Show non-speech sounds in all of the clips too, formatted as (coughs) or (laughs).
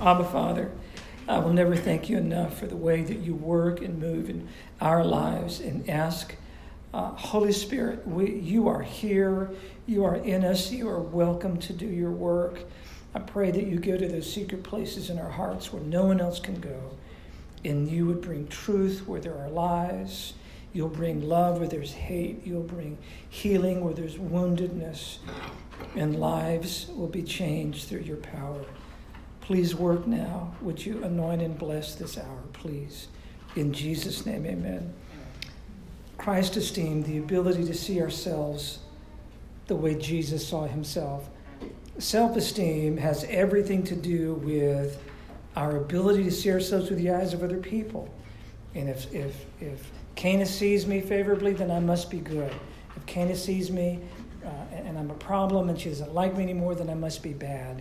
Abba, Father, I will never thank you enough for the way that you work and move in our lives and ask, uh, Holy Spirit, we, you are here, you are in us, you are welcome to do your work. I pray that you go to those secret places in our hearts where no one else can go, and you would bring truth where there are lies. You'll bring love where there's hate. You'll bring healing where there's woundedness. And lives will be changed through your power. Please work now. Would you anoint and bless this hour, please? In Jesus' name, amen. Christ esteemed the ability to see ourselves the way Jesus saw himself. Self esteem has everything to do with our ability to see ourselves through the eyes of other people. And if, if, if Cana sees me favorably, then I must be good. If Cana sees me uh, and I'm a problem and she doesn't like me anymore, then I must be bad.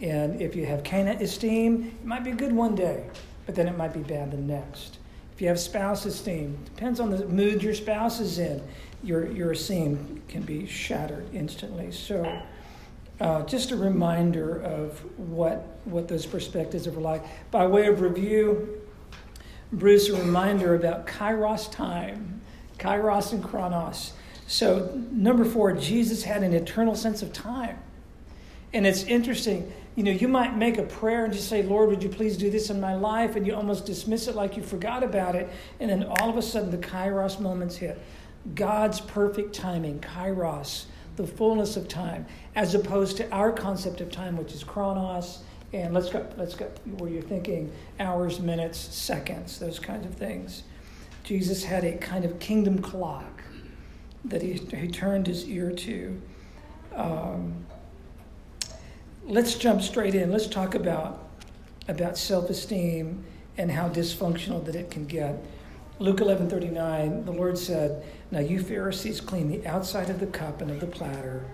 And if you have Cana esteem, it might be good one day, but then it might be bad the next. If you have spouse esteem, depends on the mood your spouse is in, your, your esteem can be shattered instantly. So, uh, just a reminder of what, what those perspectives are like. By way of review, Bruce, a reminder about kairos time, kairos and chronos. So, number four, Jesus had an eternal sense of time. And it's interesting, you know, you might make a prayer and just say, Lord, would you please do this in my life? And you almost dismiss it like you forgot about it. And then all of a sudden, the kairos moments hit. God's perfect timing, kairos, the fullness of time, as opposed to our concept of time, which is chronos. And let's go, let's go where you're thinking hours, minutes, seconds, those kinds of things. Jesus had a kind of kingdom clock that he, he turned his ear to. Um, let's jump straight in. Let's talk about, about self esteem and how dysfunctional that it can get. Luke 11 39, the Lord said, Now you Pharisees clean the outside of the cup and of the platter,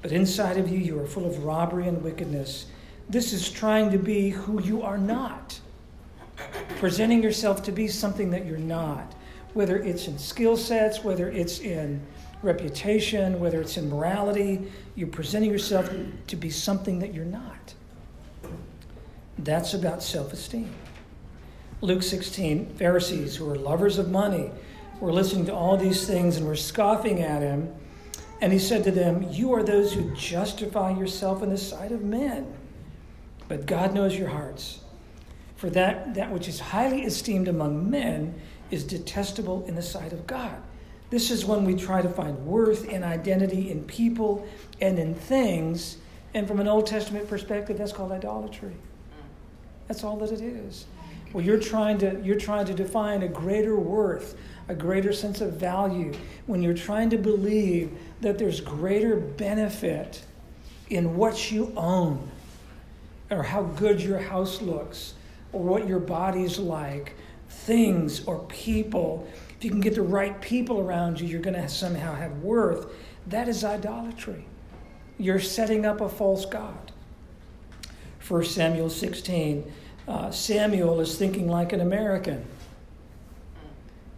but inside of you, you are full of robbery and wickedness. This is trying to be who you are not, presenting yourself to be something that you're not whether it's in skill sets, whether it's in reputation, whether it's in morality, you're presenting yourself to be something that you're not. That's about self esteem. Luke 16, Pharisees who were lovers of money were listening to all these things and were scoffing at him. And he said to them, You are those who justify yourself in the sight of men, but God knows your hearts. For that, that which is highly esteemed among men is detestable in the sight of God. This is when we try to find worth and identity in people and in things. And from an Old Testament perspective, that's called idolatry. That's all that it is. Well, you're trying to you're trying to define a greater worth, a greater sense of value when you're trying to believe that there's greater benefit in what you own or how good your house looks or what your body's like things or people, if you can get the right people around you, you're going to somehow have worth. That is idolatry. You're setting up a false God. 1 Samuel 16, uh, Samuel is thinking like an American.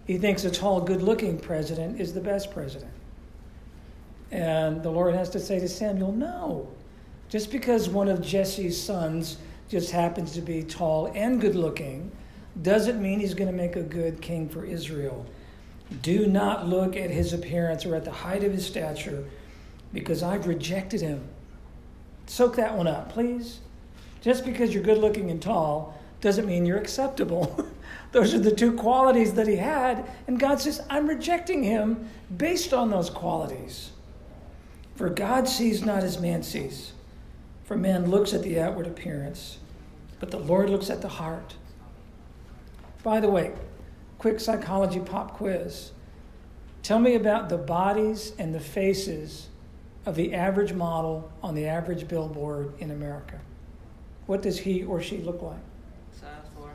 He thinks a tall, good looking president is the best president. And the Lord has to say to Samuel, no. Just because one of Jesse's sons just happens to be tall and good looking doesn't mean he's going to make a good king for Israel. Do not look at his appearance or at the height of his stature, because I've rejected him. Soak that one up, please. Just because you're good looking and tall doesn't mean you're acceptable. (laughs) those are the two qualities that he had, and God says, I'm rejecting him based on those qualities. For God sees not as man sees. For man looks at the outward appearance, but the Lord looks at the heart. By the way, quick psychology pop quiz. Tell me about the bodies and the faces of the average model on the average billboard in America. What does he or she look like? Size four.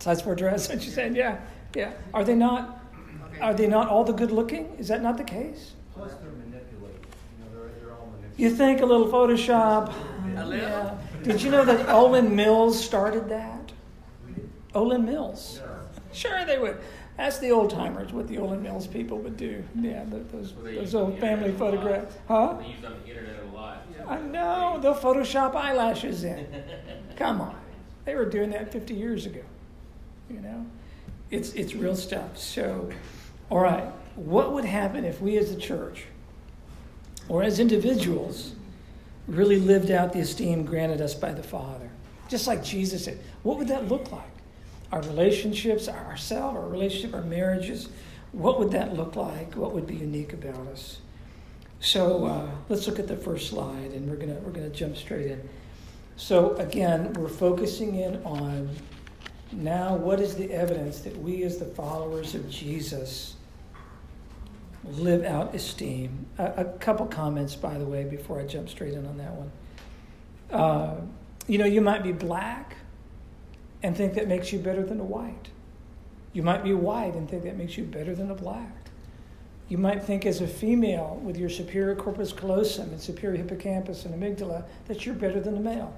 Size four dress, (laughs) and she said, yeah, yeah. Are they not? Okay. Are they not all the good looking? Is that not the case? Plus, they're manipulated. You know, they're, they're all manipulated. You think a little Photoshop? Yeah. Did you know that Olan Mills started that? Olan Mills. Sure, they would. That's the old timers, what the Olan Mills people would do. Yeah, those, Well, those old family internet a lot. photographs. Huh? They use on the internet a lot. I know. They'll Photoshop eyelashes in. (laughs) Come on. They were doing that 50 years ago. You know? It's, it's real stuff. So, all right. What would happen if we as a church or as individuals really lived out the esteem granted us by the Father? Just like Jesus said. What would that look like? Our relationships, ourselves, our relationship, our marriages. What would that look like? What would be unique about us? So uh, let's look at the first slide, and we're gonna we're gonna jump straight in. So again, we're focusing in on now what is the evidence that we, as the followers of Jesus, live out esteem. A, a couple comments, by the way, before I jump straight in on that one. Uh, you know, you might be black and think that makes you better than a white. You might be white and think that makes you better than a black. You might think as a female with your superior corpus callosum and superior hippocampus and amygdala that you're better than a male.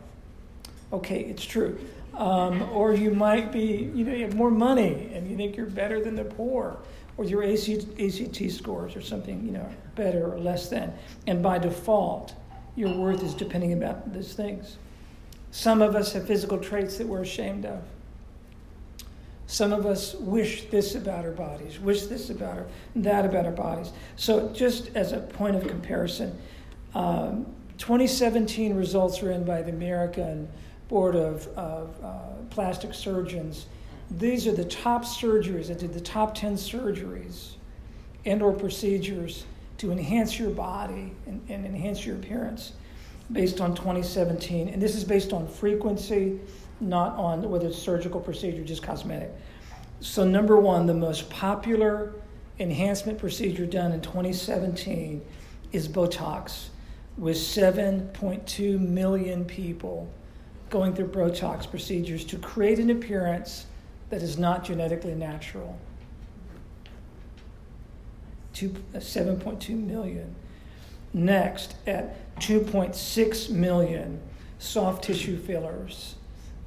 Okay, it's true. Um, or you might be, you know, you have more money and you think you're better than the poor, or your AC, ACT scores or something, you know, better or less than. And by default, your worth is depending about those things. Some of us have physical traits that we're ashamed of. Some of us wish this about our bodies, wish this about our, that about our bodies. So, just as a point of comparison, um, 2017 results were in by the American Board of, of uh, Plastic Surgeons. These are the top surgeries. I did the top 10 surgeries and or procedures to enhance your body and, and enhance your appearance based on 2017. And this is based on frequency, not on whether it's surgical procedure, just cosmetic. So, number one, the most popular enhancement procedure done in 2017 is Botox, with 7.2 million people going through Botox procedures to create an appearance that is not genetically natural. Two, uh, 7.2 million. Next, at 2.6 million, soft tissue fillers,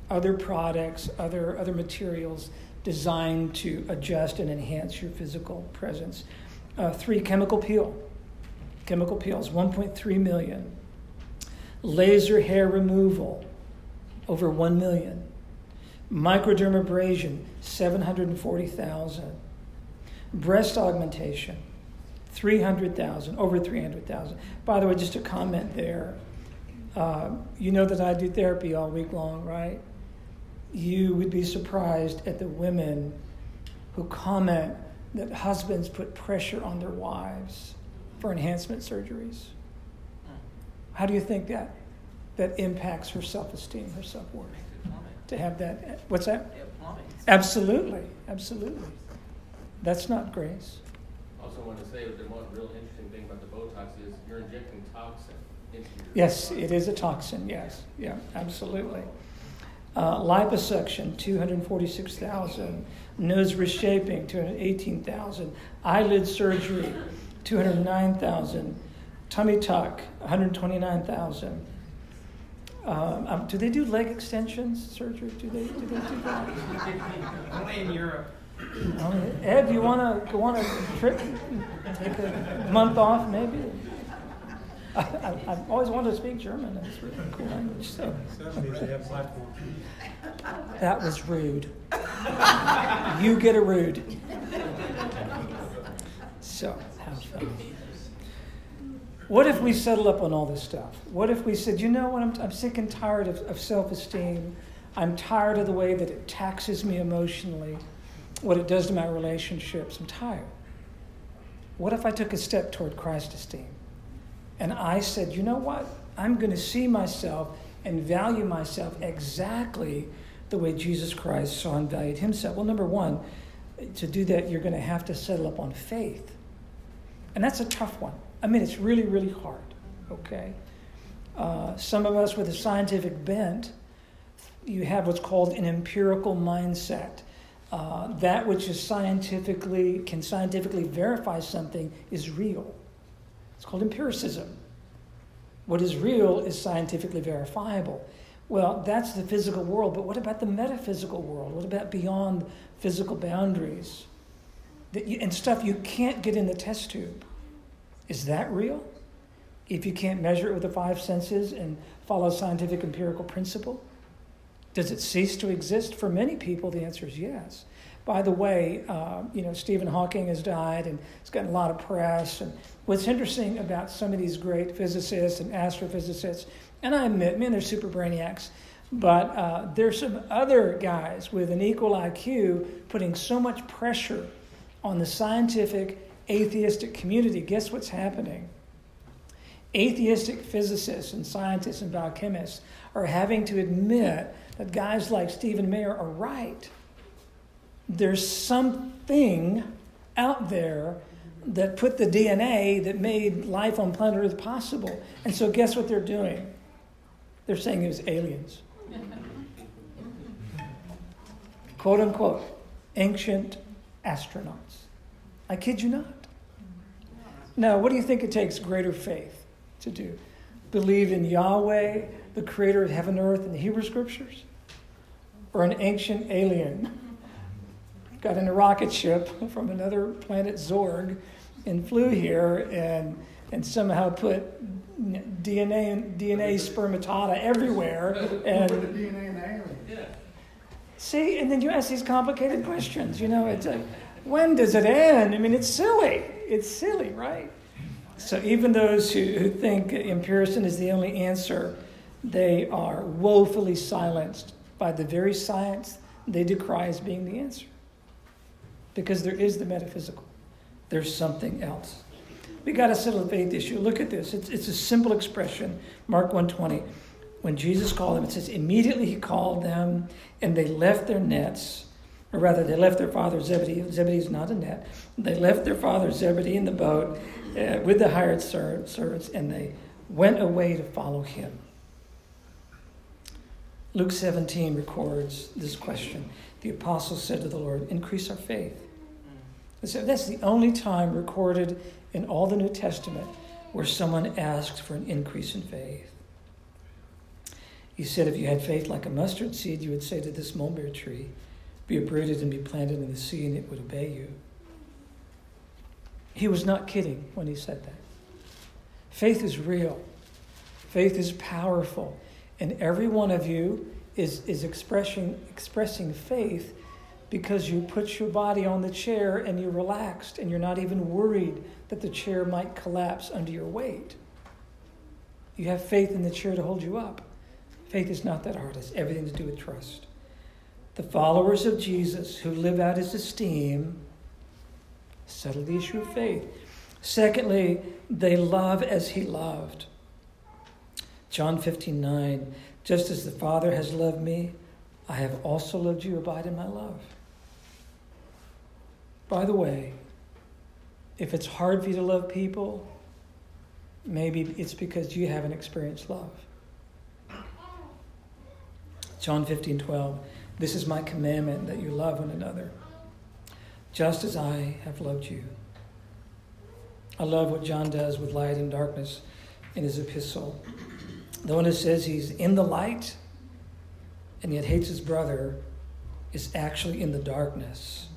other products, other, other materials designed to adjust and enhance your physical presence. Uh, three, chemical peel. Chemical peels, 1.3 million. Laser hair removal, over 1 million. Microdermabrasion, 740,000. Breast augmentation, 300,000, over 300,000. By the way, just a comment there. Uh, you know that I do therapy all week long, right? You would be surprised at the women who comment that husbands put pressure on their wives for enhancement surgeries. How do you think that that impacts her self-esteem, her self-worth? To have that, what's that? Absolutely, absolutely. That's not grace. Also want to say that the most real interesting thing about the Botox is you're injecting toxin into your Yes, body. it is a toxin. Yes, yeah, absolutely. Uh, liposuction, 246,000. Nose reshaping, 218,000. Eyelid surgery, 209,000. Tummy tuck, 129,000. Um, um, do they do leg extensions surgery? Do they do, they do that? (laughs) Only in Europe. Ed, you want to on a trip? Take a month off, maybe? I, I've always wanted to speak German. It's a really cool language. So have that was rude. You get a rude. So have fun. What if we settle up on all this stuff? What if we said, you know what, I'm, I'm sick and tired of, of self esteem. I'm tired of the way that it taxes me emotionally, what it does to my relationships. I'm tired. What if I took a step toward Christ esteem? And I said, you know what? I'm going to see myself and value myself exactly the way Jesus Christ saw and valued himself. Well, number one, to do that, you're going to have to settle up on faith. And that's a tough one. I mean, it's really, really hard, okay? Uh, some of us with a scientific bent, you have what's called an empirical mindset. Uh, that which is scientifically, can scientifically verify something is real. It's called empiricism. What is real is scientifically verifiable. Well, that's the physical world, but what about the metaphysical world? What about beyond physical boundaries? you, and stuff you can't get in the test tube. Is that real? If you can't measure it with the five senses and follow scientific empirical principle? Does it cease to exist? For many people, the answer is yes. By the way, uh, you know, Stephen Hawking has died and it's gotten a lot of press. And what's interesting about some of these great physicists and astrophysicists, and I admit, man, they're super brainiacs, but uh, there's some other guys with an equal IQ putting so much pressure on the scientific atheistic community. Guess what's happening? Atheistic physicists and scientists and biochemists are having to admit that guys like Stephen Meyer are right. There's something out there that put the DNA that made life on planet Earth possible. And so, guess what they're doing? They're saying it was aliens. (laughs) Quote unquote, ancient astronauts. I kid you not. Now, what do you think it takes greater faith to do? Believe in Yahweh, the creator of heaven and earth, in the Hebrew scriptures? Or an ancient alien got in a rocket ship (laughs) from another planet, Zorg, and flew here and, and somehow put DNA, DNA spermatada everywhere. And DNA and alien. Yeah. see, and then you ask these complicated questions. You know, it's like, when does it end? I mean, it's silly. It's silly, right? So even those who, who think empiricism is the only answer, they are woefully silenced by the very science they decry as being the answer. Because there is the metaphysical. There's something else. We got to settle the faith issue. Look at this. It's, it's a simple expression. Mark 120. When Jesus called them, it says, immediately he called them, and they left their nets, or rather, they left their father Zebedee. Zebedee is not a net. They left their father Zebedee in the boat uh, with the hired ser- servants, and they went away to follow him. Luke 17 records this question. The apostles said to the Lord, Increase our faith. So that's the only time recorded in all the New Testament where someone asked for an increase in faith. He said, If you had faith like a mustard seed, you would say to this mulberry tree, Be uprooted and be planted in the sea, and it would obey you. He was not kidding when he said that. Faith is real, faith is powerful, and every one of you is, is expressing, expressing faith because you put your body on the chair and you're relaxed and you're not even worried that the chair might collapse under your weight. You have faith in the chair to hold you up. Faith is not that hard, it's everything to do with trust. The followers of Jesus who live out his esteem settle the issue of faith. Secondly, they love as he loved. John 15 9, just as the Father has loved me, I have also loved you. Abide in my love. By the way, if it's hard for you to love people, maybe it's because you haven't experienced love. John 15 12, this is my commandment that you love one another, just as I have loved you. I love what John does with light and darkness in his epistle. The one who says he's in the light and yet hates his brother is actually in the darkness.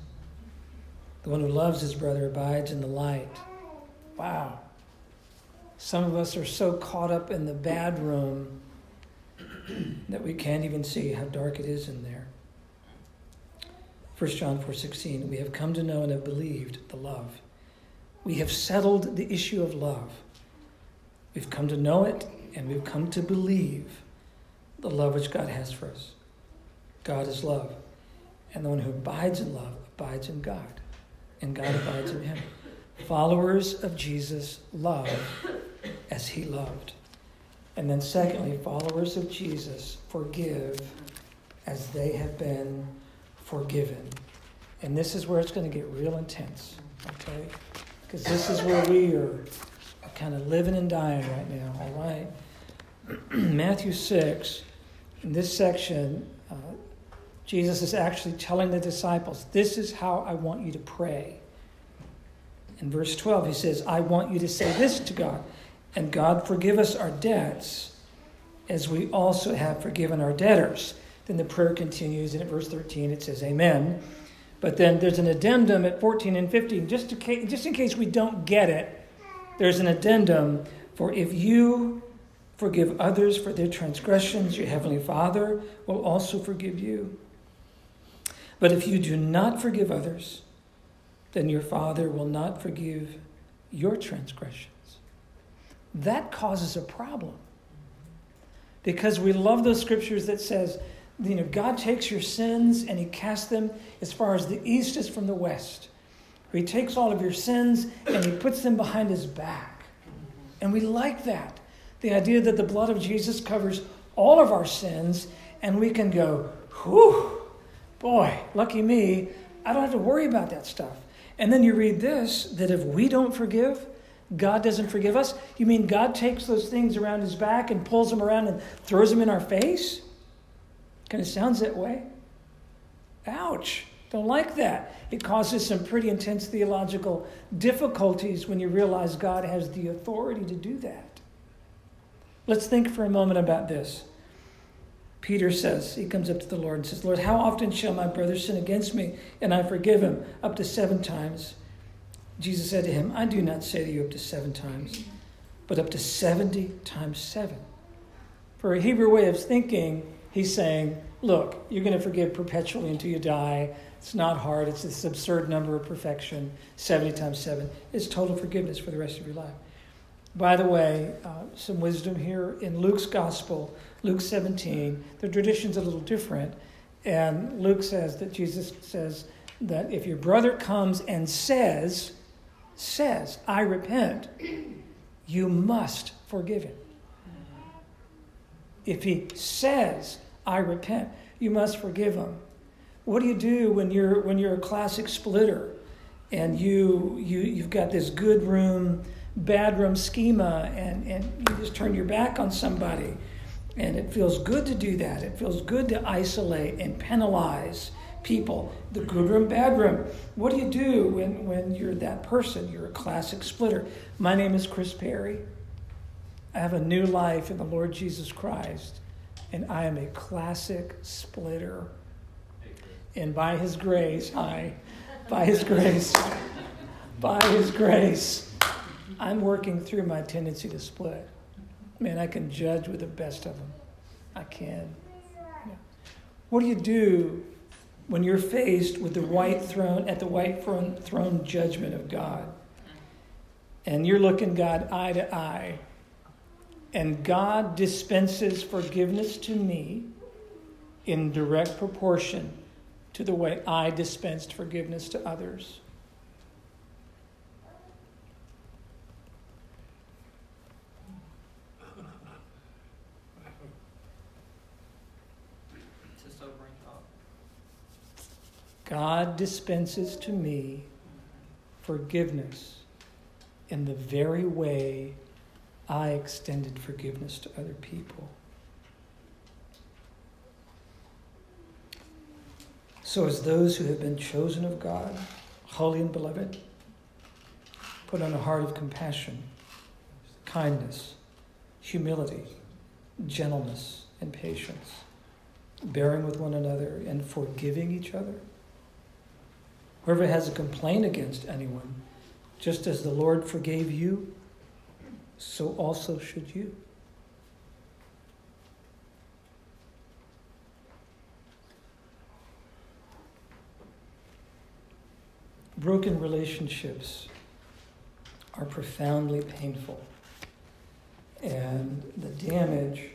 The one who loves his brother abides in the light. Wow. Some of us are so caught up in the bad room that we can't even see how dark it is in there. 1 John 4:16 We have come to know and have believed the love. We have settled the issue of love. We've come to know it and we've come to believe the love which God has for us. God is love. And the one who abides in love abides in God, and God abides in him. Followers of Jesus love as he loved. And then, secondly, followers of Jesus forgive as they have been forgiven. And this is where it's going to get real intense, okay? Because this is where we are kind of living and dying right now, all right? (clears throat) Matthew 6, in this section, uh, Jesus is actually telling the disciples, This is how I want you to pray. In verse 12, he says, I want you to say this to God, and God forgive us our debts as we also have forgiven our debtors. Then the prayer continues, and at verse 13 it says, Amen. But then there's an addendum at 14 and 15, just, to, just in case we don't get it, there's an addendum for if you forgive others for their transgressions, your heavenly Father will also forgive you. But if you do not forgive others, then your Father will not forgive your transgressions. That causes a problem. Because we love those scriptures that says, you know, God takes your sins and he casts them as far as the east is from the west. He takes all of your sins and he puts them behind his back. And we like that. The idea that the blood of Jesus covers all of our sins and we can go, whew, boy, lucky me, I don't have to worry about that stuff. And then you read this that if we don't forgive, God doesn't forgive us. You mean God takes those things around his back and pulls them around and throws them in our face? Kind of sounds that way. Ouch. Don't like that. It causes some pretty intense theological difficulties when you realize God has the authority to do that. Let's think for a moment about this. Peter says, he comes up to the Lord and says, Lord, how often shall my brother sin against me and I forgive him? Up to seven times. Jesus said to him, I do not say to you up to seven times, but up to 70 times seven. For a Hebrew way of thinking, he's saying, Look, you're going to forgive perpetually until you die. It's not hard. It's this absurd number of perfection 70 times 7. It's total forgiveness for the rest of your life. By the way, uh, some wisdom here in Luke's gospel, Luke 17, the tradition's a little different. And Luke says that Jesus says that if your brother comes and says, says, I repent, you must forgive him. If he says, I repent, you must forgive him. What do you do when you're when you're a classic splitter and you you you've got this good room, bad room schema and, and you just turn your back on somebody? And it feels good to do that. It feels good to isolate and penalize people, the good room, bad room. What do you do when, when you're that person? You're a classic splitter. My name is Chris Perry. I have a new life in the Lord Jesus Christ, and I am a classic splitter. And by His grace, I, by His grace, by His grace, I'm working through my tendency to split. Man, I can judge with the best of them. I can. Yeah. What do you do when you're faced with the white throne at the white throne, throne judgment of God, and you're looking God eye to eye, and God dispenses forgiveness to me in direct proportion to the way I dispensed forgiveness to others. God dispenses to me forgiveness in the very way I extended forgiveness to other people. So, as those who have been chosen of God, holy and beloved, put on a heart of compassion, kindness, humility, gentleness, and patience, bearing with one another and forgiving each other. Whoever has a complaint against anyone, just as the Lord forgave you, so also should you. Broken relationships are profoundly painful, and the damage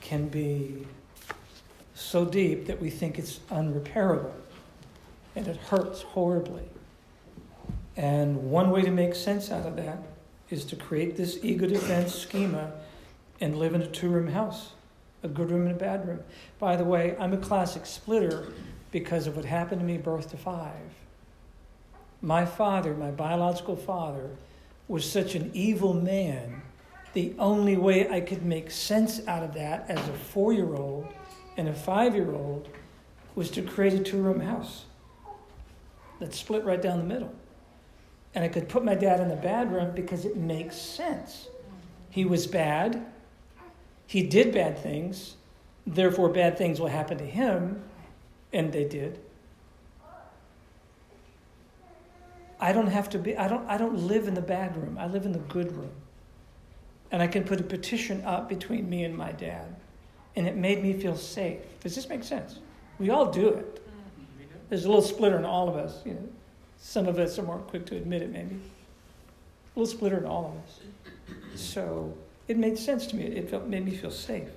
can be so deep that we think it's unrepairable and it hurts horribly. And one way to make sense out of that is to create this ego defense schema and live in a two room house a good room and a bad room. By the way, I'm a classic splitter because of what happened to me birth to five. My father, my biological father, was such an evil man. The only way I could make sense out of that as a four year old and a five year old was to create a two room house that split right down the middle. And I could put my dad in the bad room because it makes sense. He was bad. He did bad things. Therefore, bad things will happen to him. And they did. I don't have to be, I don't, I don't live in the bad room. I live in the good room. And I can put a petition up between me and my dad. And it made me feel safe. Does this make sense? We all do it. There's a little splitter in all of us. You know, some of us are more quick to admit it, maybe. A little splitter in all of us. So it made sense to me. It felt, made me feel safe.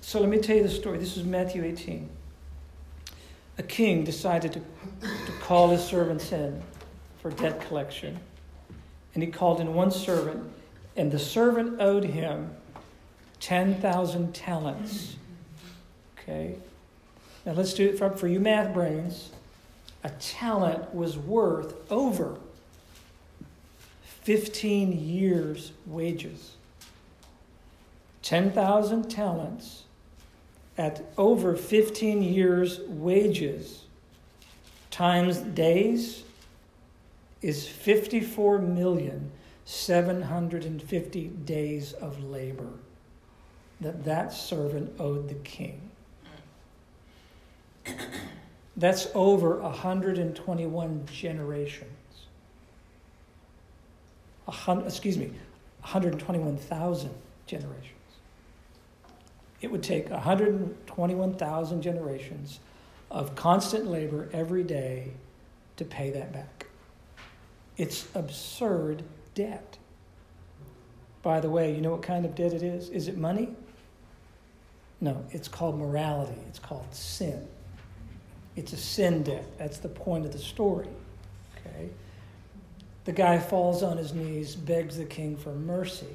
So let me tell you the story. This is Matthew 18. A king decided to, to call his servants in for debt collection. And he called in one servant, and the servant owed him 10,000 talents. Okay? Now let's do it for, for you math brains. A talent was worth over 15 years' wages. 10,000 talents at over 15 years' wages times days is 54 million 750 days of labor that that servant owed the king. That's over 121 generations. Hundred, excuse me, 121,000 generations. It would take 121,000 generations of constant labor every day to pay that back. It's absurd debt. By the way, you know what kind of debt it is? Is it money? No, it's called morality. It's called sin. It's a sin debt. That's the point of the story. Okay? The guy falls on his knees, begs the king for mercy.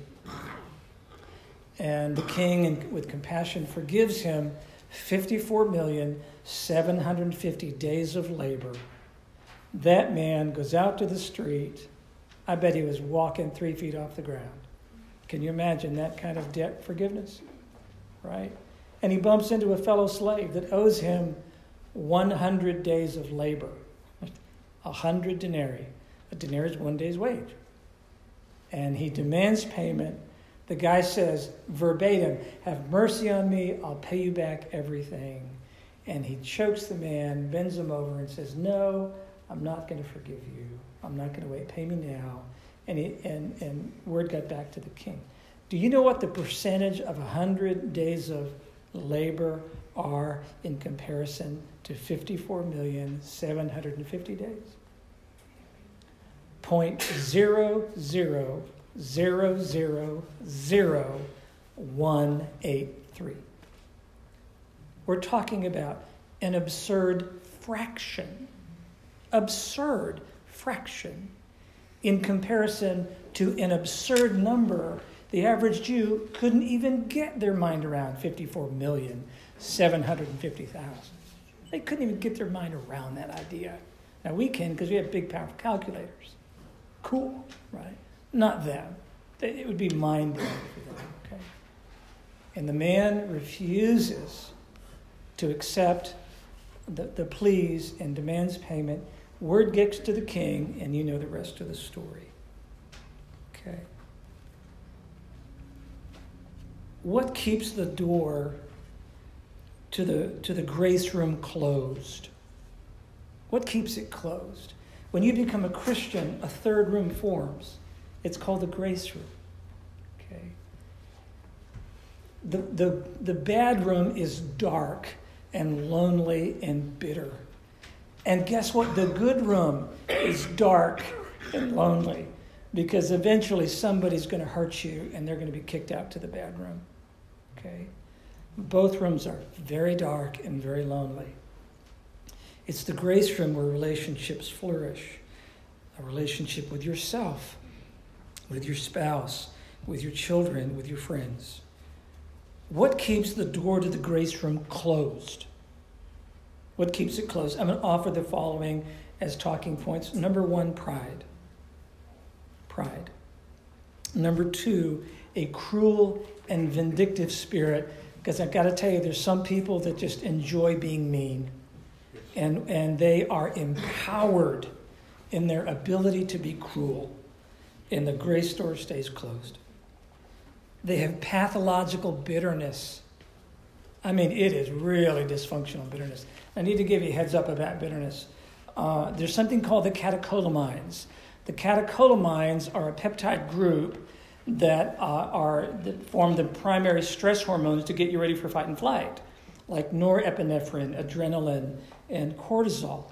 And the king, with compassion, forgives him 54,750 days of labor. That man goes out to the street. I bet he was walking three feet off the ground. Can you imagine that kind of debt forgiveness? Right? And he bumps into a fellow slave that owes him 100 days of labor, 100 denarii. A denarii is one day's wage. And he demands payment the guy says verbatim, Have mercy on me, I'll pay you back everything. And he chokes the man, bends him over, and says, No, I'm not going to forgive you. I'm not going to wait. Pay me now. And, he, and, and word got back to the king. Do you know what the percentage of 100 days of labor are in comparison to 54,750 days? Point zero zero zero zero zero one eight three. We're talking about an absurd fraction. Absurd fraction in comparison to an absurd number the average Jew couldn't even get their mind around 54 million 750,000. They couldn't even get their mind around that idea. Now we can because we have big, powerful calculators. Cool, right? Not them. It would be mind blowing for them. Okay? And the man refuses to accept the, the pleas and demands payment. Word gets to the king, and you know the rest of the story. Okay. What keeps the door to the, to the grace room closed? What keeps it closed? When you become a Christian, a third room forms. It's called the grace room. Okay. The, the, the bad room is dark and lonely and bitter. And guess what? The good room is dark and lonely because eventually somebody's going to hurt you and they're going to be kicked out to the bad room. Okay? Both rooms are very dark and very lonely. It's the grace room where relationships flourish a relationship with yourself, with your spouse, with your children, with your friends. What keeps the door to the grace room closed? What keeps it closed? I'm going to offer the following as talking points. Number one, pride. Pride. Number two, a cruel and vindictive spirit. Because I've got to tell you, there's some people that just enjoy being mean. And, and they are empowered in their ability to be cruel and the grace store stays closed. They have pathological bitterness. I mean, it is really dysfunctional bitterness. I need to give you a heads up about bitterness. uh, there's something called the catecholamines. The catecholamines are a peptide group that uh, are that form the primary stress hormones to get you ready for fight and flight, like norepinephrine, adrenaline, and cortisol.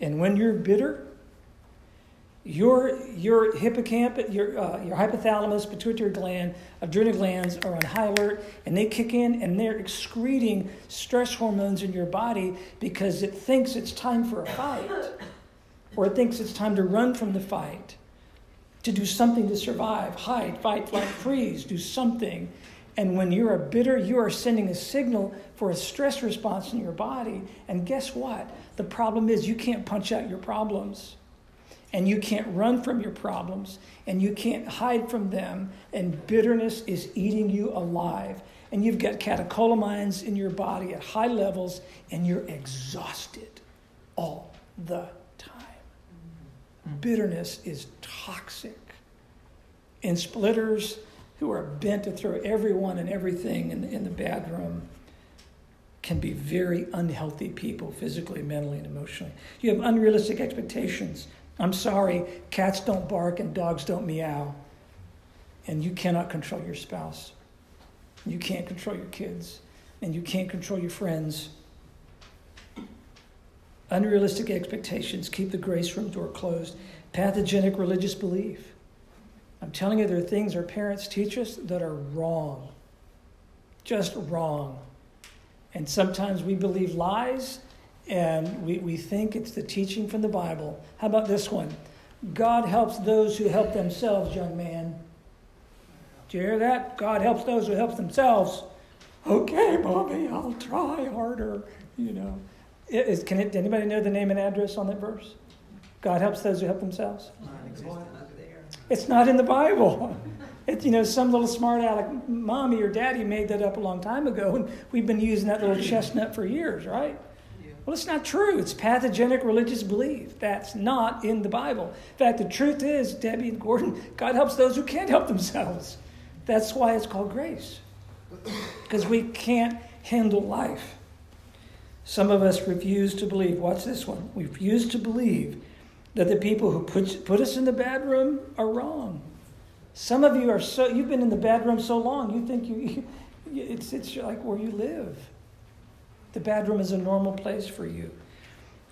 And when you're bitter, your, your hippocampus, your, uh, your hypothalamus, pituitary gland, adrenal glands are on high alert and they kick in and they're excreting stress hormones in your body because it thinks it's time for a fight or it thinks it's time to run from the fight, to do something to survive, hide, fight, flight, (coughs) freeze, do something. And when you are a bitter, you are sending a signal for a stress response in your body. And guess what? The problem is you can't punch out your problems. And you can't run from your problems. And you can't hide from them. And bitterness is eating you alive. And you've got catecholamines in your body at high levels. And you're exhausted all the time. Bitterness is toxic. And splitters who are bent to throw everyone and everything in the, in the bedroom can be very unhealthy people, physically, mentally, and emotionally. You have unrealistic expectations. I'm sorry, cats don't bark and dogs don't meow. And you cannot control your spouse. You can't control your kids. And you can't control your friends. Unrealistic expectations keep the grace room door closed. Pathogenic religious belief. I'm telling you, there are things our parents teach us that are wrong. Just wrong. And sometimes we believe lies and we, we think it's the teaching from the Bible. How about this one? God helps those who help themselves, young man. Do you hear that? God helps those who help themselves. Okay, mommy, I'll try harder. You know, Is, can it, anybody know the name and address on that verse? God helps those who help themselves. It's not in the Bible. (laughs) It's, you know, some little smart aleck mommy or daddy made that up a long time ago, and we've been using that little chestnut for years, right? Well, it's not true. It's pathogenic religious belief. That's not in the Bible. In fact, the truth is, Debbie and Gordon, God helps those who can't help themselves. That's why it's called grace. Because we can't handle life. Some of us refuse to believe. Watch this one. We refuse to believe that the people who put, put us in the bad room are wrong. Some of you are so, you've been in the bad room so long, you think (laughs) you, it's, it's like where you live. The bad room is a normal place for you.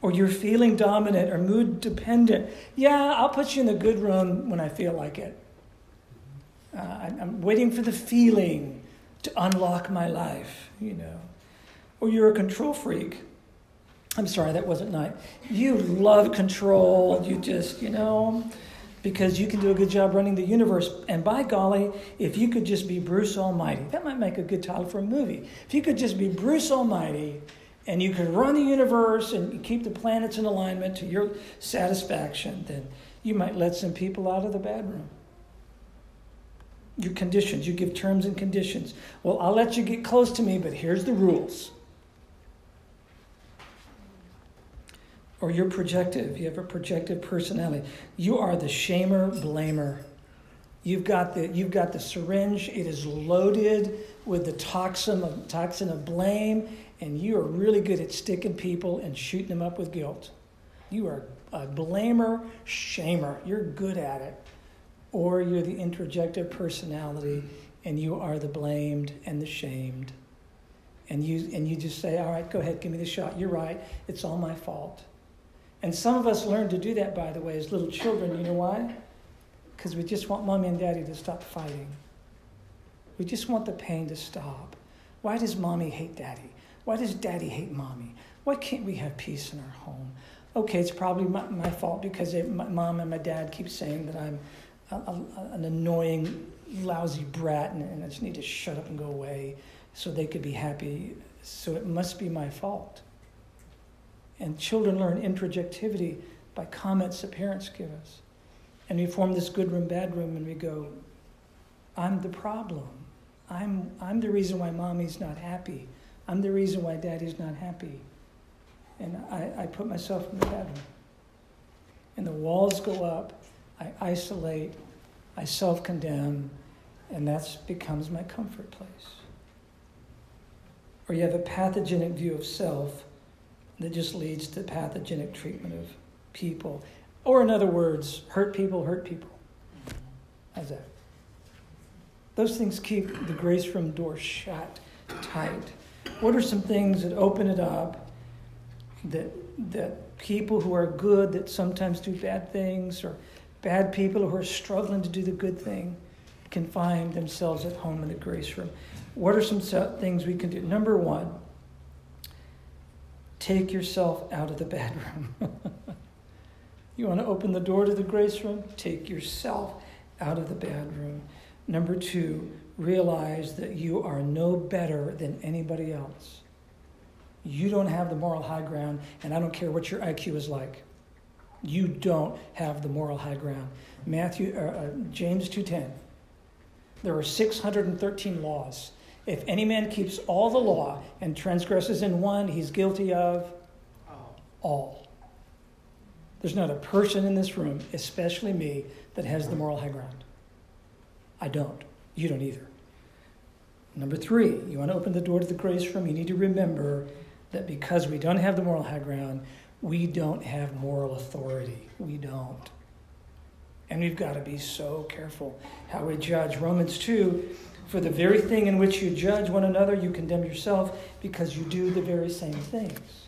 Or you're feeling dominant or mood dependent. Yeah, I'll put you in the good room when I feel like it. Uh, I'm waiting for the feeling to unlock my life, you know. Or you're a control freak. I'm sorry, that wasn't nice. You love control. You just, you know, because you can do a good job running the universe. And by golly, if you could just be Bruce Almighty, that might make a good title for a movie. If you could just be Bruce Almighty and you could run the universe and keep the planets in alignment to your satisfaction, then you might let some people out of the bedroom. Your conditions, you give terms and conditions. Well, I'll let you get close to me, but here's the rules. Or you're projective, you have a projective personality. You are the shamer blamer. You've got the you've got the syringe. It is loaded with the toxin of toxin of blame, and you are really good at sticking people and shooting them up with guilt. You are a blamer, shamer. You're good at it. Or you're the introjective personality, and you are the blamed and the shamed. And you and you just say, "All right, go ahead, give me the shot. You're right. It's all my fault." And some of us learn to do that, by the way, as little children. You know why? Because we just want mommy and daddy to stop fighting. We just want the pain to stop. Why does mommy hate daddy? Why does daddy hate mommy? Why can't we have peace in our home? Okay, it's probably my, my fault because it, my mom and my dad keep saying that I'm a, a, an annoying, lousy brat and, and I just need to shut up and go away so they could be happy. So it must be my fault. And children learn introjectivity by comments that parents give us. And we form this good room, bad room, and we go, I'm the problem. I'm, I'm the reason why mommy's not happy. I'm the reason why daddy's not happy. And I, I put myself in the bad room. And the walls go up. I isolate. I self condemn. And that becomes my comfort place. Or you have a pathogenic view of self that just leads to pathogenic treatment of people. Or, in other words, hurt people hurt people. How's that? Those things keep the grace room door shut tight. What are some things that open it up that, that people who are good that sometimes do bad things or bad people who are struggling to do the good thing can find themselves at home in the grace room? What are some things we can do? Number one, take yourself out of the bad room. (laughs) you want to open the door to the grace room? Take yourself out of the bad room. Number two, realize that you are no better than anybody else. You don't have the moral high ground, and I don't care what your IQ is like. You don't have the moral high ground. Matthew, uh, uh, James 2:10. There are 613 laws. If any man keeps all the law and transgresses in one, he's guilty of all. There's not a person in this room, especially me, that has the moral high ground. I don't. You don't either. Number three, you want to open the door to the grace room, you need to remember that because we don't have the moral high ground, we don't have moral authority. We don't. And we've got to be so careful how we judge. Romans 2 for the very thing in which you judge one another, you condemn yourself because you do the very same things.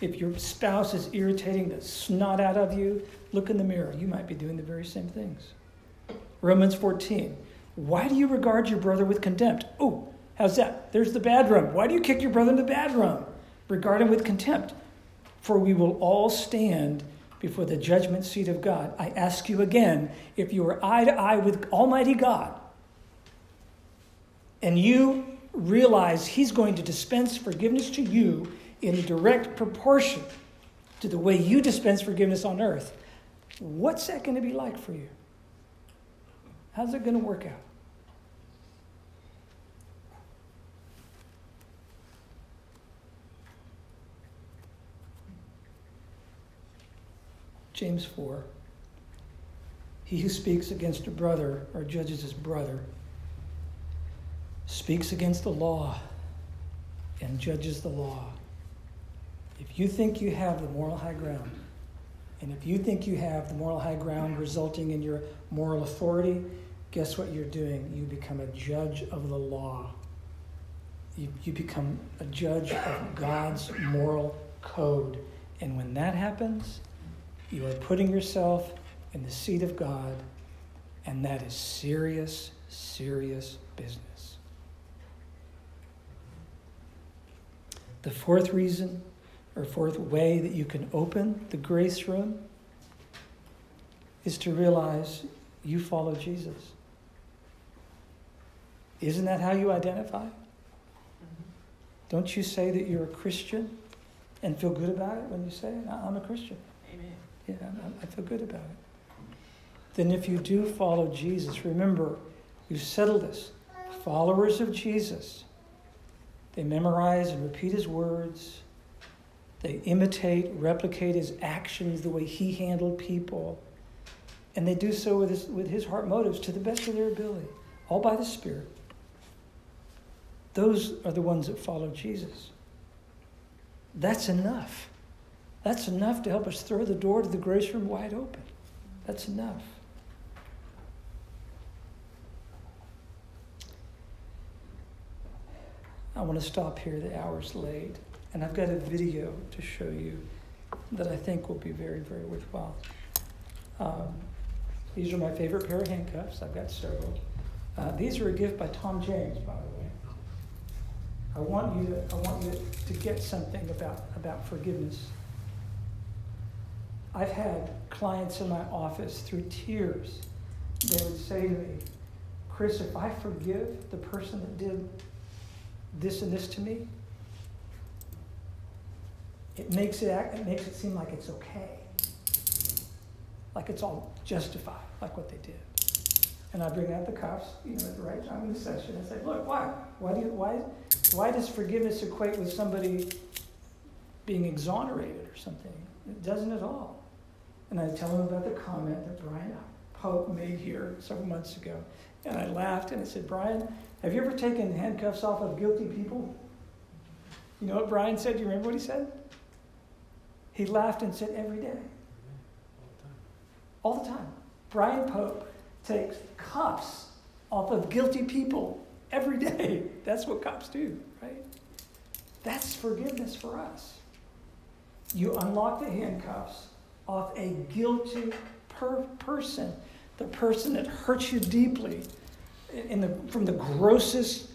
If your spouse is irritating the snot out of you, look in the mirror. You might be doing the very same things. Romans 14. Why do you regard your brother with contempt? Oh, how's that? There's the bad room. Why do you kick your brother in the bad room? Regard him with contempt. For we will all stand before the judgment seat of God. I ask you again if you are eye to eye with Almighty God, and you realize He's going to dispense forgiveness to you in direct proportion to the way you dispense forgiveness on earth, what's that going to be like for you? How's it going to work out? James 4. He who speaks against a brother or judges his brother speaks against the law and judges the law. If you think you have the moral high ground, and if you think you have the moral high ground resulting in your moral authority, guess what you're doing? You become a judge of the law. You, you become a judge of God's moral code. And when that happens, you are putting yourself in the seat of God, and that is serious, serious business. The fourth reason or fourth way that you can open the grace room is to realize you follow Jesus. Isn't that how you identify? Mm-hmm. Don't you say that you're a Christian and feel good about it when you say? I'm a Christian. Amen. Yeah, I feel good about it. Then, if you do follow Jesus, remember, you settle this. Followers of Jesus they memorize and repeat his words. They imitate, replicate his actions, the way he handled people. And they do so with his, with his heart motives to the best of their ability, all by the Spirit. Those are the ones that follow Jesus. That's enough. That's enough to help us throw the door to the grace room wide open. That's enough. I want to stop here. The hour's late. And I've got a video to show you that I think will be very, very worthwhile. Um, these are my favorite pair of handcuffs. I've got several. Uh, these are a gift by Tom James, by the way. I want you to, I want you to get something about, about forgiveness. I've had clients in my office through tears. They would say to me, Chris, if I forgive the person that did this and this to me, it makes it, act, it makes it seem like it's okay. Like it's all justified, like what they did. And I bring out the cuffs, you know, at the right time in the session and say, look, why? Why, do you, why, why does forgiveness equate with somebody being exonerated or something? It doesn't at all. And I tell them about the comment that Brian Pope made here several months ago. And I laughed and I said, Brian, have you ever taken handcuffs off of guilty people? You know what Brian said? Do you remember what he said? He laughed and said, every day. All the time. Brian Pope takes cuffs off of guilty people every day. (laughs) That's what cops do, right? That's forgiveness for us. You unlock the handcuffs off a guilty per- person, the person that hurts you deeply in the, from the grossest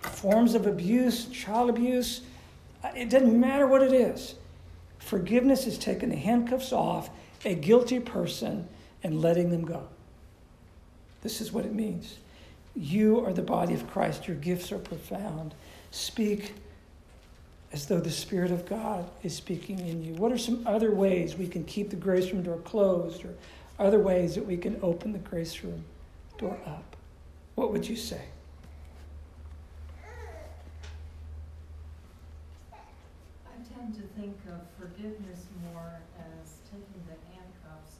forms of abuse, child abuse. Uh, it doesn't matter what it is. Forgiveness is taking the handcuffs off a guilty person and letting them go. This is what it means. You are the body of Christ. Your gifts are profound. Speak as though the Spirit of God is speaking in you. What are some other ways we can keep the grace room door closed or other ways that we can open the grace room door up? What would you say? I tend to think of forgiveness more as taking the handcuffs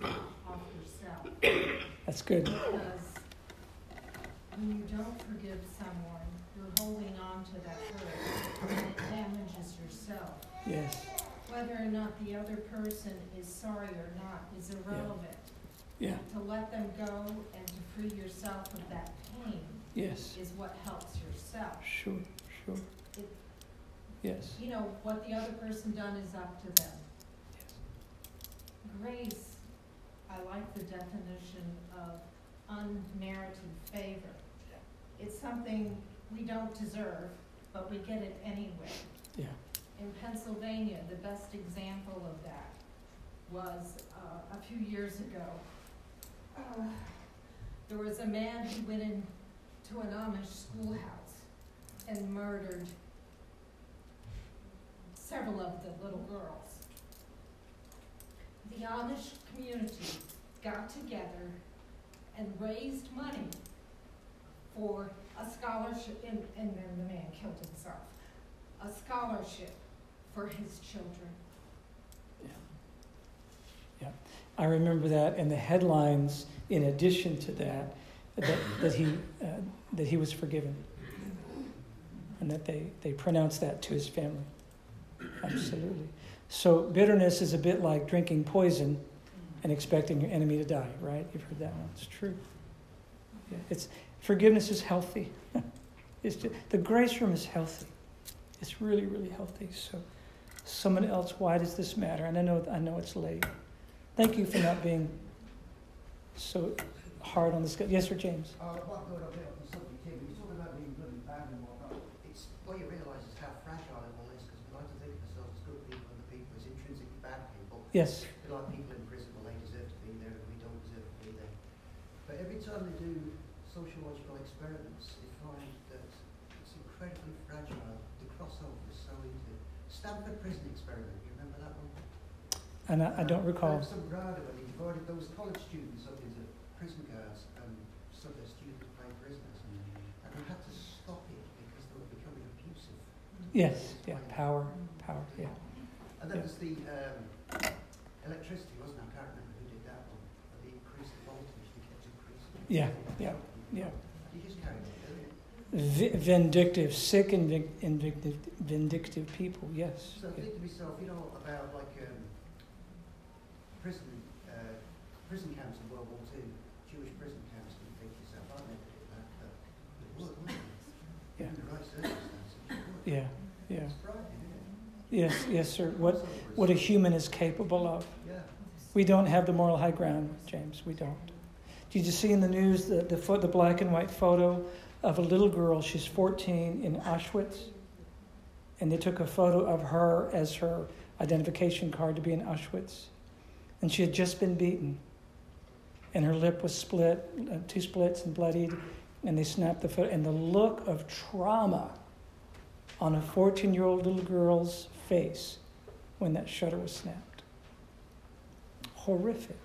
off yourself. That's good. Because when you don't forgive someone, you're holding on to that hurt and it damages yourself. Yes. Whether or not the other person is sorry or not is irrelevant. Yeah. To let them go and to free yourself of that pain Yes. is what helps yourself. Sure. Sure. It- Yes. You know, what the other person done is up to them. yes, Grace, I like the definition of unmerited favor. It's something we don't deserve, but we get it anyway. Yeah. In Pennsylvania, the best example of that was uh, a few years ago. (sighs) There was a man who went into an Amish schoolhouse and murdered several of the little girls. The Amish community got together and raised money for a scholarship, and, and then the man killed himself, a scholarship for his children. I remember that, and the headlines, in addition to that, that, that he uh, that he was forgiven, and that they they pronounced that to his family. Absolutely. So bitterness is a bit like drinking poison and expecting your enemy to die. Right? You've heard that one. It's true. Yeah, it's forgiveness is healthy. (laughs) it's just, the grace room is healthy. It's really really healthy. So, someone else, why does this matter? And I know I know it's late. Thank you for not being so hard on this guy. Yes, sir, James. Uh, what got a bit on the subject here, but you're talking about being bloody bad and whatnot. It's what you realise is how fragile it all is, because we like to think of ourselves as good people and the people as intrinsically bad people. Yes. They're like people in prison, well, they deserve to be there and we don't deserve to be there. But every time they do sociological experiments, they find that it's incredibly fragile. The crossover is so easy. Stanford prison experiment, you remember that one? And I, I don't recall. Zimbardo when he divided those college students up into prison guards and some of their students playing prisoners. And they had to stop it because they were becoming abusive. Yes, yeah, power, power, yeah. And then Yeah. there's the um, electricity, wasn't it? I can't remember who did that one. But they increased the voltage, they kept increasing. it. Yeah, yeah, yeah. You just carry on doing it. V- vindictive, sick and vic- invictive, vindictive people, yes. So I yeah. think to myself, you know, about like um, prison, uh, prison camps in World War Two, Jewish prison camps, and you think to yourself, I never did that, but it would, wouldn't it? Yeah. In the right circumstances, you would. Yeah, yeah. It's frightening, isn't it? Yes, yes, sir. What, what a human is capable of. Yeah. We don't have the moral high ground, James. We don't. Did you see in the news the, the, pho- the black and white photo of a little girl? She's 14 in Auschwitz. And they took a photo of her as her identification card to be in Auschwitz. And she had just been beaten. And her lip was split, uh, two splits and bloodied. And they snapped the foot. And the look of trauma on a 14 year old little girl's face when that shutter was snapped. Horrific.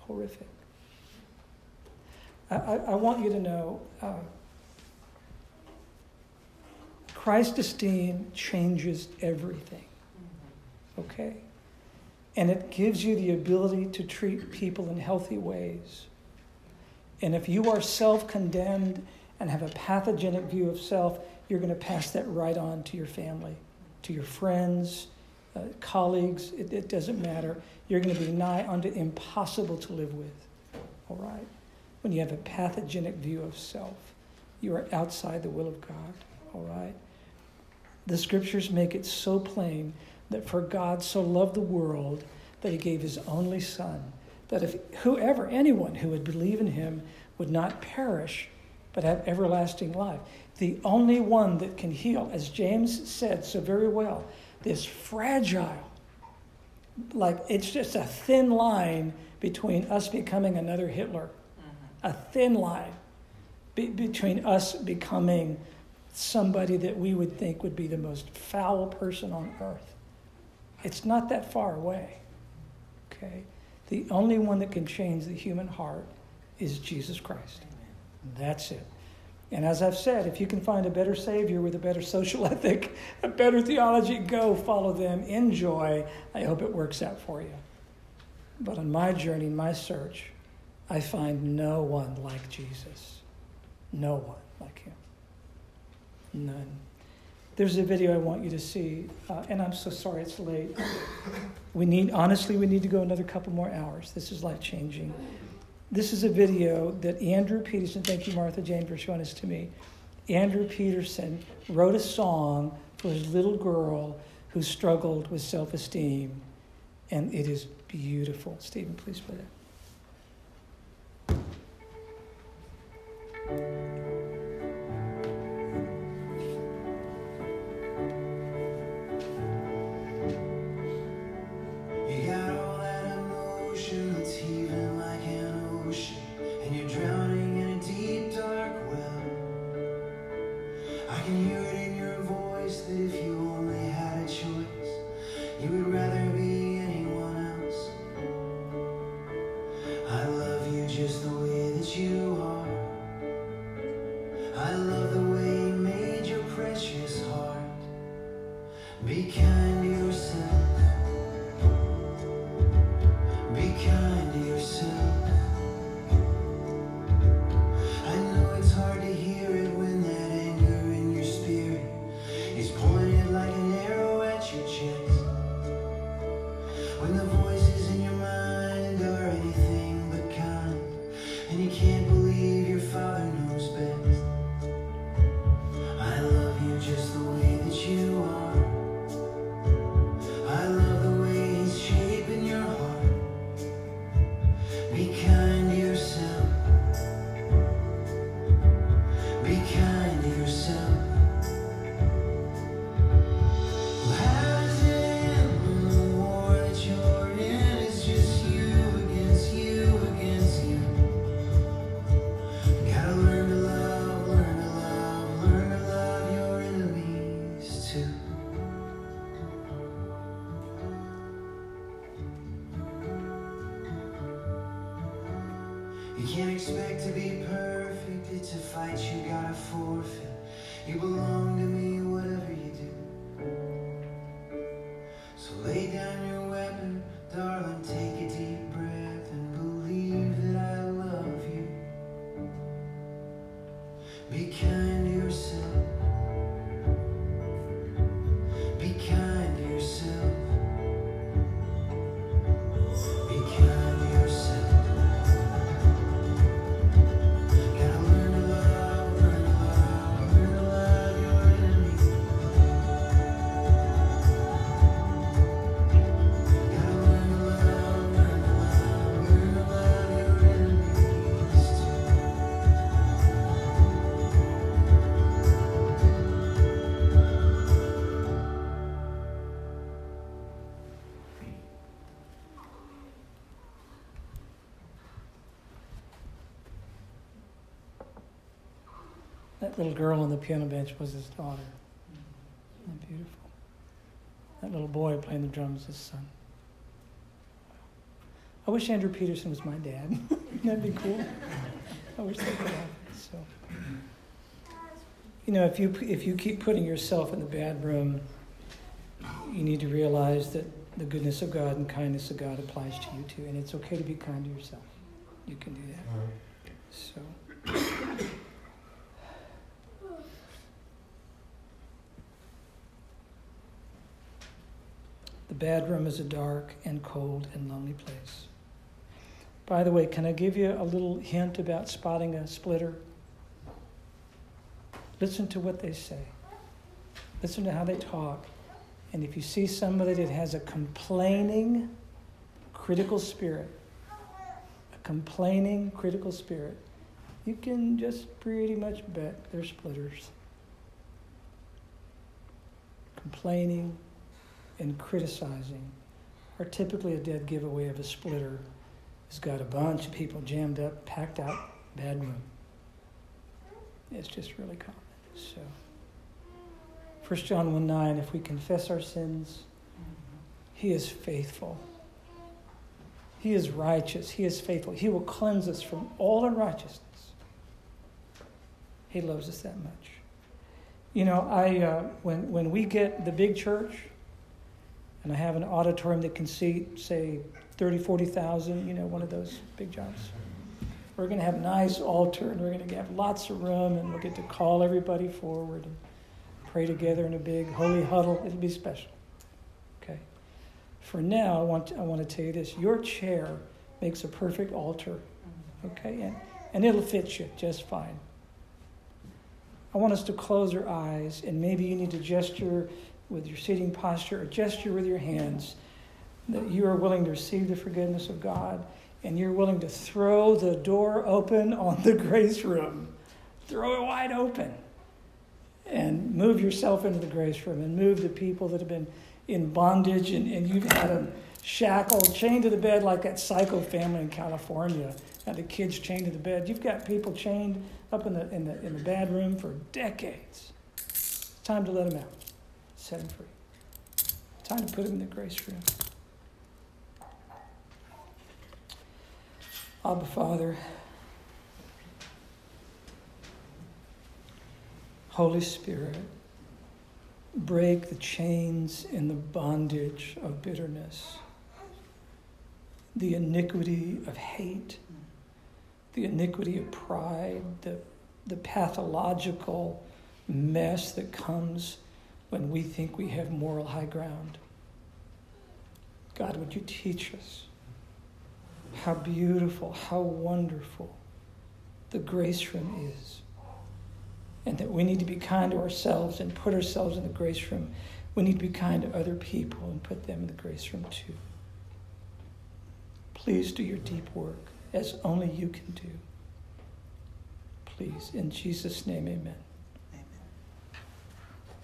Horrific. I, I, I want you to know uh, Christ esteem changes everything. Okay? And it gives you the ability to treat people in healthy ways. And if you are self condemned and have a pathogenic view of self, you're going to pass that right on to your family, to your friends, uh, colleagues, it, it doesn't matter. You're going to be nigh unto impossible to live with. All right? When you have a pathogenic view of self, you are outside the will of God. All right? The scriptures make it so plain that for God so loved the world that he gave his only Son, that if whoever, anyone who would believe in him would not perish, but have everlasting life. The only one that can heal, as James said so very well, this fragile, like it's just a thin line between us becoming another Hitler, mm-hmm. a thin line be- between us becoming somebody that we would think would be the most foul person on earth. It's not that far away. Okay? The only one that can change the human heart is Jesus Christ. That's it. And as I've said, if you can find a better Savior with a better social (laughs) ethic, a better theology, go follow them, enjoy. I hope it works out for you. But on my journey, my search, I find no one like Jesus. No one like him. None. There's a video I want you to see, uh, and I'm so sorry it's late. We need, honestly, we need to go another couple more hours. This is life changing. This is a video that Andrew Peterson, thank you, Martha Jane, for showing this to me. Andrew Peterson wrote a song for his little girl who struggled with self esteem, and it is beautiful. Stephen, please play that. That little girl on the piano bench was his daughter. Isn't that beautiful? That little boy playing the drums was his son. I wish Andrew Peterson was my dad. (laughs) That'd be cool. I wish that could happen. So, you know, if you if you keep putting yourself in the bad room, you need to realize that the goodness of God and kindness of God applies to you too, and it's okay to be kind to yourself. You can do that. So. The bad room is a dark and cold and lonely place. By the way, can I give you a little hint about spotting a splitter? Listen to what they say. Listen to how they talk. And if you see somebody that has a complaining, critical spirit, a complaining, critical spirit, you can just pretty much bet they're splitters. Complaining and criticizing are typically a dead giveaway of a splitter who's got a bunch of people jammed up, packed out, bad room. It's just really common. So, 1 John 1 9, if we confess our sins, He is faithful. He is righteous. He is faithful. He will cleanse us from all unrighteousness. He loves us that much. You know, I uh, when when we get the big church, and I have an auditorium that can seat, say, 30, 40,000, you know, one of those big jobs. We're going to have a nice altar, and we're going to have lots of room, and we'll get to call everybody forward and pray together in a big holy huddle. It'll be special. Okay. For now, I want to, I want to tell you this: your chair makes a perfect altar. Okay, and and it'll fit you just fine. I want us to close our eyes, and maybe you need to gesture with your sitting posture or gesture with your hands that you are willing to receive the forgiveness of God and you're willing to throw the door open on the (laughs) grace room. Throw it wide open and move yourself into the grace room and move the people that have been in bondage and, and you've had them shackled, chained to the bed like that psycho family in California. Had the kids chained to the bed. You've got people chained up in the, in the, in the bad room for decades. It's time to let them out, set him free. Time to put him in the grace room. Abba, Father, Holy Spirit, break the chains and the bondage of bitterness, the iniquity of hate, the iniquity of pride, the, the pathological mess that comes when we think we have moral high ground. God, would you teach us how beautiful, how wonderful the grace room is? and that we need to be kind to ourselves and put ourselves in the grace room. We need to be kind to other people and put them in the grace room too. Please do your deep work as only you can do. Please, in Jesus' name, amen.